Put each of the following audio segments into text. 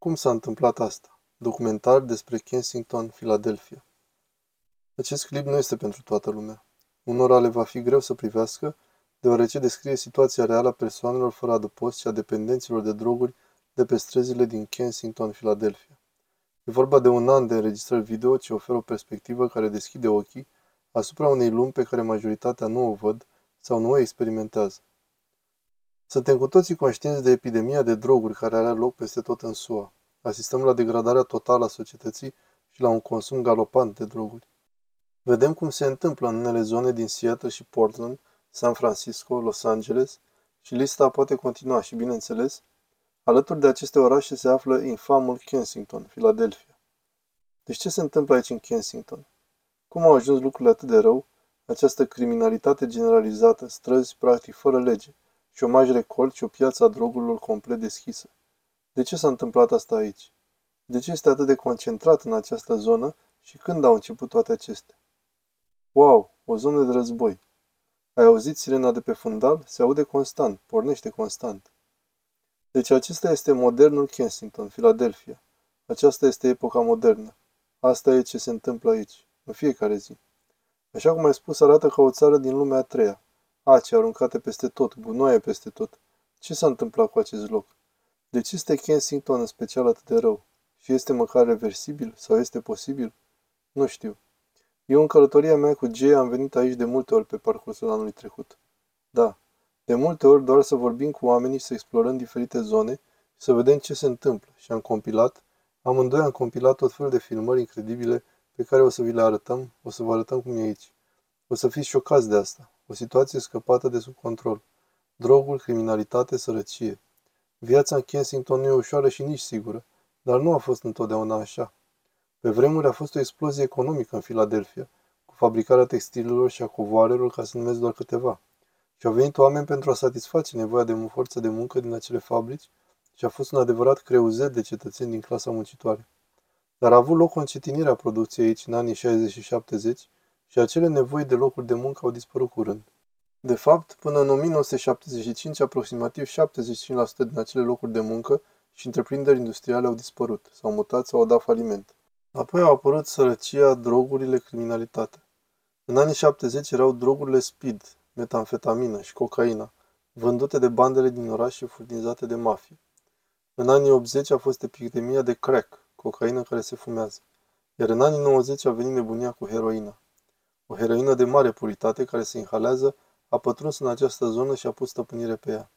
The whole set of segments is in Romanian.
Cum s-a întâmplat asta? Documentar despre Kensington, Philadelphia. Acest clip nu este pentru toată lumea. Unora le va fi greu să privească, deoarece descrie situația reală a persoanelor fără adăpost și a dependenților de droguri de pe străzile din Kensington, Philadelphia. E vorba de un an de înregistrări video ce oferă o perspectivă care deschide ochii asupra unei lumi pe care majoritatea nu o văd sau nu o experimentează. Suntem cu toții conștienți de epidemia de droguri care are loc peste tot în SUA. Asistăm la degradarea totală a societății și la un consum galopant de droguri. Vedem cum se întâmplă în unele zone din Seattle și Portland, San Francisco, Los Angeles și lista poate continua și, bineînțeles, alături de aceste orașe se află infamul Kensington, Philadelphia. Deci ce se întâmplă aici în Kensington? Cum au ajuns lucrurile atât de rău? Această criminalitate generalizată, străzi practic fără lege, șomaj record și o piață a drogurilor complet deschisă. De ce s-a întâmplat asta aici? De ce este atât de concentrat în această zonă și când au început toate acestea? Wow, o zonă de război. Ai auzit sirena de pe fundal? Se aude constant, pornește constant. Deci acesta este modernul Kensington, Philadelphia. Aceasta este epoca modernă. Asta e ce se întâmplă aici, în fiecare zi. Așa cum ai spus, arată ca o țară din lumea a treia. Ace aruncate peste tot, gunoaie peste tot. Ce s-a întâmplat cu acest loc? De ce este Kensington în special atât de rău? Și este măcar reversibil sau este posibil? Nu știu. Eu în călătoria mea cu Jay am venit aici de multe ori pe parcursul anului trecut. Da, de multe ori doar să vorbim cu oamenii, să explorăm diferite zone și să vedem ce se întâmplă. Și am compilat, amândoi am compilat tot felul de filmări incredibile pe care o să vi le arătăm, o să vă arătăm cum e aici. O să fiți șocați de asta. O situație scăpată de sub control. Droguri, criminalitate, sărăcie. Viața în Kensington nu e ușoară și nici sigură, dar nu a fost întotdeauna așa. Pe vremuri a fost o explozie economică în Filadelfia, cu fabricarea textilelor și a covoarelor, ca să numesc doar câteva. Și au venit oameni pentru a satisface nevoia de forță de muncă din acele fabrici și a fost un adevărat creuzet de cetățeni din clasa muncitoare. Dar a avut loc o încetinire a producției aici în anii 60 și 70 și acele nevoi de locuri de muncă au dispărut curând. De fapt, până în 1975, aproximativ 75% din acele locuri de muncă și întreprinderi industriale au dispărut, s-au mutat sau au dat faliment. Apoi au apărut sărăcia, drogurile, criminalitatea. În anii 70 erau drogurile speed, metamfetamină și cocaina, vândute de bandele din oraș și furnizate de mafie. În anii 80 a fost epidemia de crack, cocaină care se fumează. Iar în anii 90 a venit nebunia cu heroina. O heroină de mare puritate care se inhalează a pătruns în această zonă și a pus stăpânire pe ea.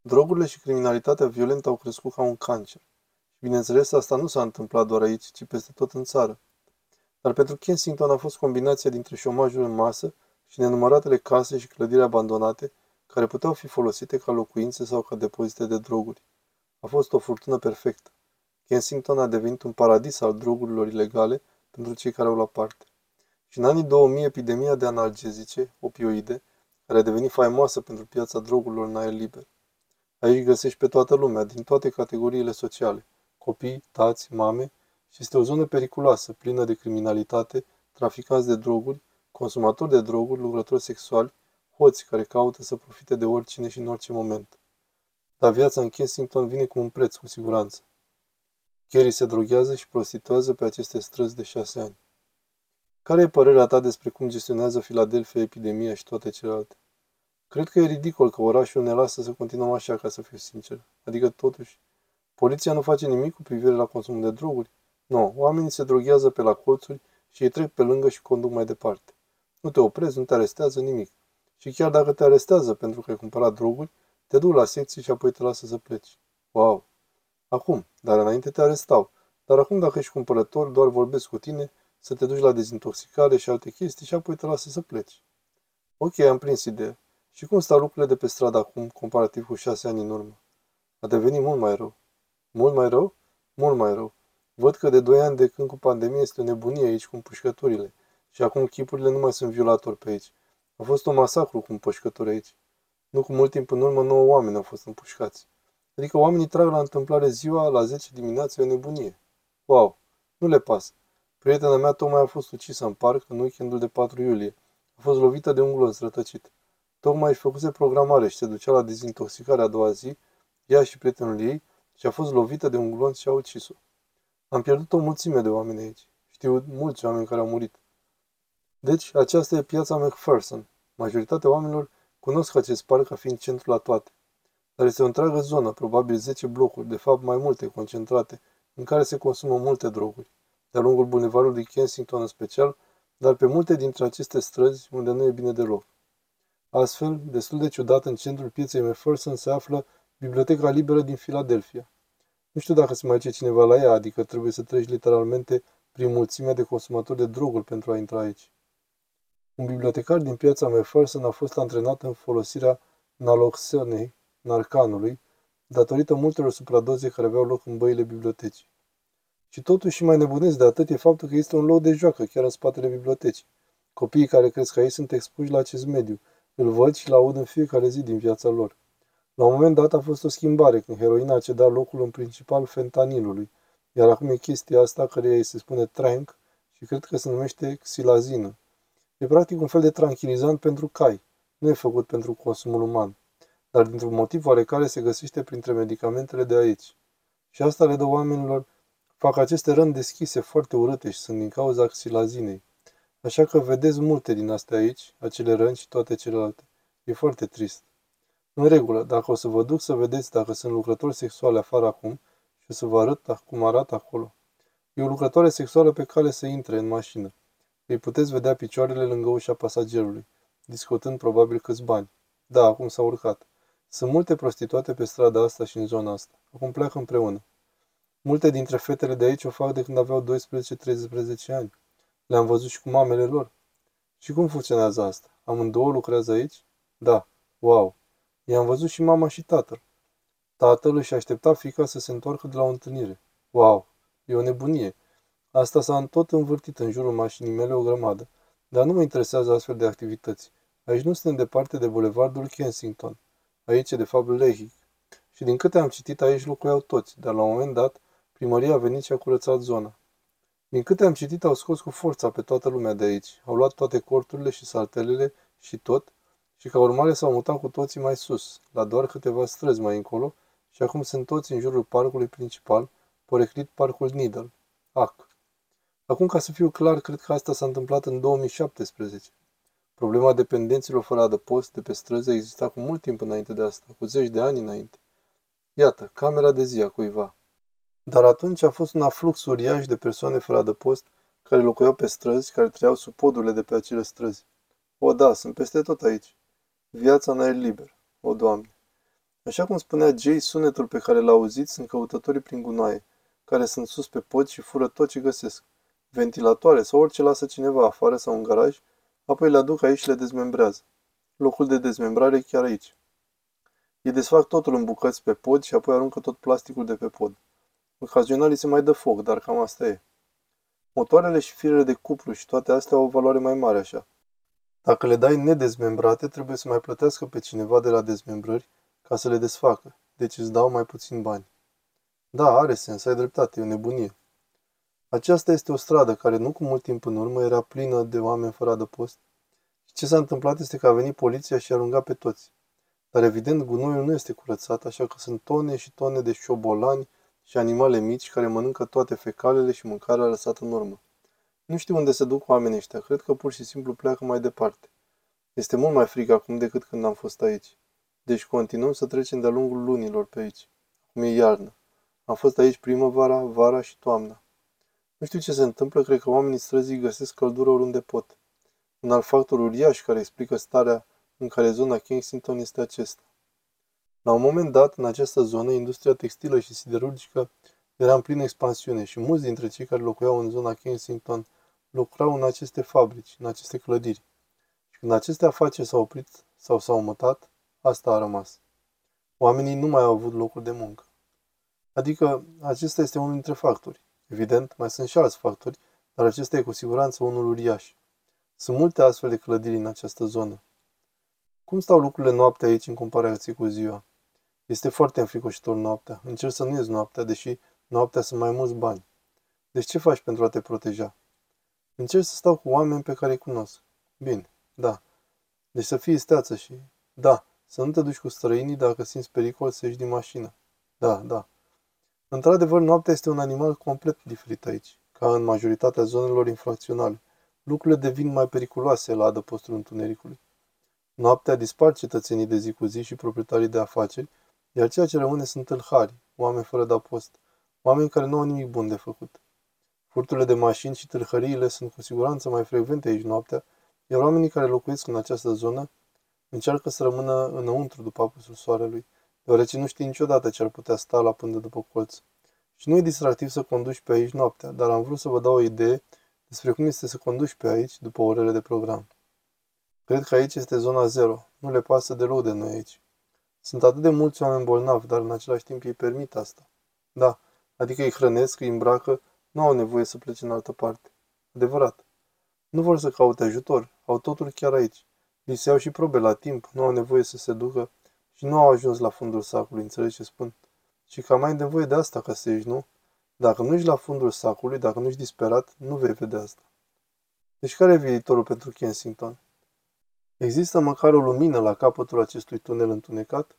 Drogurile și criminalitatea violentă au crescut ca un cancer. Și bineînțeles, asta nu s-a întâmplat doar aici, ci peste tot în țară. Dar pentru Kensington a fost combinația dintre șomajul în masă și nenumăratele case și clădiri abandonate care puteau fi folosite ca locuințe sau ca depozite de droguri. A fost o furtună perfectă. Kensington a devenit un paradis al drogurilor ilegale pentru cei care au luat parte. Și în anii 2000, epidemia de analgezice, opioide, care a devenit faimoasă pentru piața drogurilor în aer liber. Aici găsești pe toată lumea, din toate categoriile sociale, copii, tați, mame, și este o zonă periculoasă, plină de criminalitate, traficanți de droguri, consumatori de droguri, lucrători sexuali, hoți care caută să profite de oricine și în orice moment. Dar viața în Kensington vine cu un preț, cu siguranță. Kerry se droghează și prostituează pe aceste străzi de șase ani. Care e părerea ta despre cum gestionează Filadelfia epidemia și toate celelalte? Cred că e ridicol că orașul ne lasă să continuăm așa, ca să fiu sincer. Adică, totuși, poliția nu face nimic cu privire la consumul de droguri. Nu, no, oamenii se droghează pe la colțuri și îi trec pe lângă și conduc mai departe. Nu te oprezi, nu te arestează nimic. Și chiar dacă te arestează pentru că ai cumpărat droguri, te duc la secție și apoi te lasă să pleci. Wow! Acum, dar înainte te arestau. Dar acum dacă ești cumpărător, doar vorbesc cu tine, să te duci la dezintoxicare și alte chestii și apoi te lasă să pleci. Ok, am prins ideea. Și cum stau lucrurile de pe stradă acum, comparativ cu șase ani în urmă? A devenit mult mai rău. Mult mai rău? Mult mai rău. Văd că de doi ani de când cu pandemie este o nebunie aici cu împușcăturile. Și acum chipurile nu mai sunt violatori pe aici. A fost un masacru cu împușcături aici. Nu cu mult timp în urmă, nouă oameni au fost împușcați. Adică oamenii trag la întâmplare ziua la 10 dimineața o nebunie. Wow, nu le pasă. Prietena mea tocmai a fost ucisă în parc în weekendul de 4 iulie. A fost lovită de un glon strătăcit. Tocmai își făcuse programare și se ducea la dezintoxicare a doua zi, ea și prietenul ei, și a fost lovită de un glonț și a ucis-o. Am pierdut o mulțime de oameni aici. Știu mulți oameni care au murit. Deci, aceasta e piața McPherson. Majoritatea oamenilor cunosc acest parc ca fiind centrul la toate. Dar este o întreagă zonă, probabil 10 blocuri, de fapt mai multe, concentrate, în care se consumă multe droguri. De-a lungul bulevardului Kensington în special, dar pe multe dintre aceste străzi unde nu e bine deloc. Astfel, destul de ciudat, în centrul pieței McPherson se află Biblioteca Liberă din Filadelfia. Nu știu dacă se mai duce cineva la ea, adică trebuie să treci literalmente prin mulțimea de consumatori de droguri pentru a intra aici. Un bibliotecar din piața McPherson a fost antrenat în folosirea naloxonei, narcanului, datorită multelor supradoze care aveau loc în băile bibliotecii. Și totuși mai nebunesc de atât e faptul că este un loc de joacă chiar în spatele bibliotecii. Copiii care cresc aici sunt expuși la acest mediu, îl văd și îl aud în fiecare zi din viața lor. La un moment dat a fost o schimbare când heroina a cedat locul în principal fentanilului, iar acum e chestia asta care îi se spune trank și cred că se numește xilazină. E practic un fel de tranquilizant pentru cai, nu e făcut pentru consumul uman, dar dintr-un motiv oarecare se găsește printre medicamentele de aici. Și asta le dă oamenilor, fac aceste răni deschise foarte urâte și sunt din cauza xilazinei. Așa că vedeți multe din astea aici, acele răni și toate celelalte. E foarte trist. În regulă, dacă o să vă duc să vedeți dacă sunt lucrători sexuale afară acum și o să vă arăt cum arată acolo. E o lucrătoare sexuală pe care să intre în mașină. Îi puteți vedea picioarele lângă ușa pasagerului, discutând probabil câți bani. Da, acum s-a urcat. Sunt multe prostituate pe strada asta și în zona asta. Acum pleacă împreună. Multe dintre fetele de aici o fac de când aveau 12-13 ani. Le-am văzut și cu mamele lor. Și cum funcționează asta? Amândouă lucrează aici? Da. Wow. I-am văzut și mama și tatăl. Tatăl își aștepta fica să se întoarcă de la o întâlnire. Wow. E o nebunie. Asta s-a tot învârtit în jurul mașinii mele o grămadă. Dar nu mă interesează astfel de activități. Aici nu suntem departe de bulevardul Kensington. Aici e de fapt Lehic. Și din câte am citit aici locuiau toți, dar la un moment dat primăria a venit și a curățat zona. Din câte am citit, au scos cu forța pe toată lumea de aici. Au luat toate corturile și saltelele și tot, și ca urmare s-au mutat cu toții mai sus, la doar câteva străzi mai încolo, și acum sunt toți în jurul parcului principal, poreclit parcul Needle. Ac. Acum, ca să fiu clar, cred că asta s-a întâmplat în 2017. Problema dependenților fără adăpost de pe străzi exista cu mult timp înainte de asta, cu zeci de ani înainte. Iată, camera de zi a cuiva. Dar atunci a fost un aflux uriaș de persoane fără adăpost care locuiau pe străzi, care trăiau sub podurile de pe acele străzi. O, da, sunt peste tot aici. Viața în aer liber. O, Doamne! Așa cum spunea Jay, sunetul pe care l-a auzit sunt căutătorii prin gunoaie, care sunt sus pe pod și fură tot ce găsesc. Ventilatoare sau orice lasă cineva afară sau în garaj, apoi le aduc aici și le dezmembrează. Locul de dezmembrare e chiar aici. Ei desfac totul în bucăți pe pod și apoi aruncă tot plasticul de pe pod. Ocazional îi se mai dă foc, dar cam asta e. Motoarele și firele de cuplu și toate astea au o valoare mai mare așa. Dacă le dai nedezmembrate, trebuie să mai plătească pe cineva de la dezmembrări ca să le desfacă, deci îți dau mai puțin bani. Da, are sens, ai dreptate, e o nebunie. Aceasta este o stradă care nu cu mult timp în urmă era plină de oameni fără adăpost. Și ce s-a întâmplat este că a venit poliția și a aruncat pe toți. Dar evident gunoiul nu este curățat, așa că sunt tone și tone de șobolani și animale mici care mănâncă toate fecalele și mâncarea lăsată în urmă. Nu știu unde se duc oamenii ăștia, cred că pur și simplu pleacă mai departe. Este mult mai frig acum decât când am fost aici. Deci continuăm să trecem de-a lungul lunilor pe aici. Acum e iarnă. Am fost aici primăvara, vara și toamna. Nu știu ce se întâmplă, cred că oamenii străzii găsesc căldură oriunde pot. Un alt factor uriaș care explică starea în care zona Kensington este acesta. La un moment dat, în această zonă, industria textilă și siderurgică era în plină expansiune și mulți dintre cei care locuiau în zona Kensington lucrau în aceste fabrici, în aceste clădiri. Și când aceste afaceri s-au oprit sau s-au mutat, asta a rămas. Oamenii nu mai au avut locuri de muncă. Adică, acesta este unul dintre factori. Evident, mai sunt și alți factori, dar acesta e cu siguranță unul uriaș. Sunt multe astfel de clădiri în această zonă. Cum stau lucrurile noaptea aici în comparație cu ziua? Este foarte înfricoșitor noaptea. Încerc să nu ies noaptea, deși noaptea sunt mai mulți bani. Deci ce faci pentru a te proteja? Încerc să stau cu oameni pe care îi cunosc. Bine, da. Deci să fii steață și... Da, să nu te duci cu străinii dacă simți pericol să ieși din mașină. Da, da. Într-adevăr, noaptea este un animal complet diferit aici, ca în majoritatea zonelor infracționale. Lucrurile devin mai periculoase la adăpostul întunericului. Noaptea dispar cetățenii de zi cu zi și proprietarii de afaceri, iar ceea ce rămâne sunt tâlhari, oameni fără de post, oameni care nu au nimic bun de făcut. Furturile de mașini și tâlhăriile sunt cu siguranță mai frecvente aici noaptea, iar oamenii care locuiesc în această zonă încearcă să rămână înăuntru după apusul soarelui, deoarece nu știi niciodată ce ar putea sta la pândă după colț. Și nu e distractiv să conduci pe aici noaptea, dar am vrut să vă dau o idee despre cum este să conduci pe aici după orele de program. Cred că aici este zona zero. Nu le pasă deloc de noi aici. Sunt atât de mulți oameni bolnavi, dar în același timp îi permit asta. Da, adică îi hrănesc, îi îmbracă, nu au nevoie să plece în altă parte. Adevărat. Nu vor să caute ajutor, au totul chiar aici. Li se iau și probe la timp, nu au nevoie să se ducă și nu au ajuns la fundul sacului, înțelegi ce spun? Și cam mai ai nevoie de asta ca să ieși, nu? Dacă nu ești la fundul sacului, dacă nu ești disperat, nu vei vedea asta. Deci care e viitorul pentru Kensington? Există măcar o lumină la capătul acestui tunel întunecat?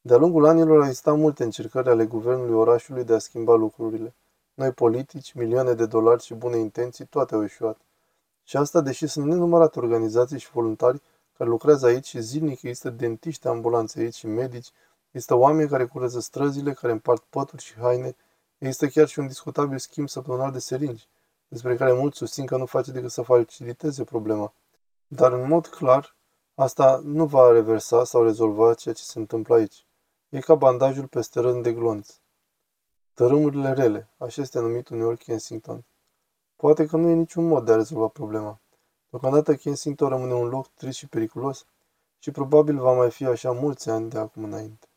De-a lungul anilor au existat multe încercări ale guvernului orașului de a schimba lucrurile. Noi politici, milioane de dolari și bune intenții, toate au ieșuat. Și asta deși sunt nenumărate organizații și voluntari care lucrează aici și zilnic există dentiști ambulanțe aici și medici, există oameni care curăță străzile, care împart pături și haine, există chiar și un discutabil schimb săptămânal de seringi, despre care mulți susțin că nu face decât să faciliteze problema. Dar în mod clar, asta nu va reversa sau rezolva ceea ce se întâmplă aici. E ca bandajul peste rând de glonț. Tărâmurile rele, așa este numit uneori Kensington. Poate că nu e niciun mod de a rezolva problema. Deocamdată Kensington rămâne un loc trist și periculos și probabil va mai fi așa mulți ani de acum înainte.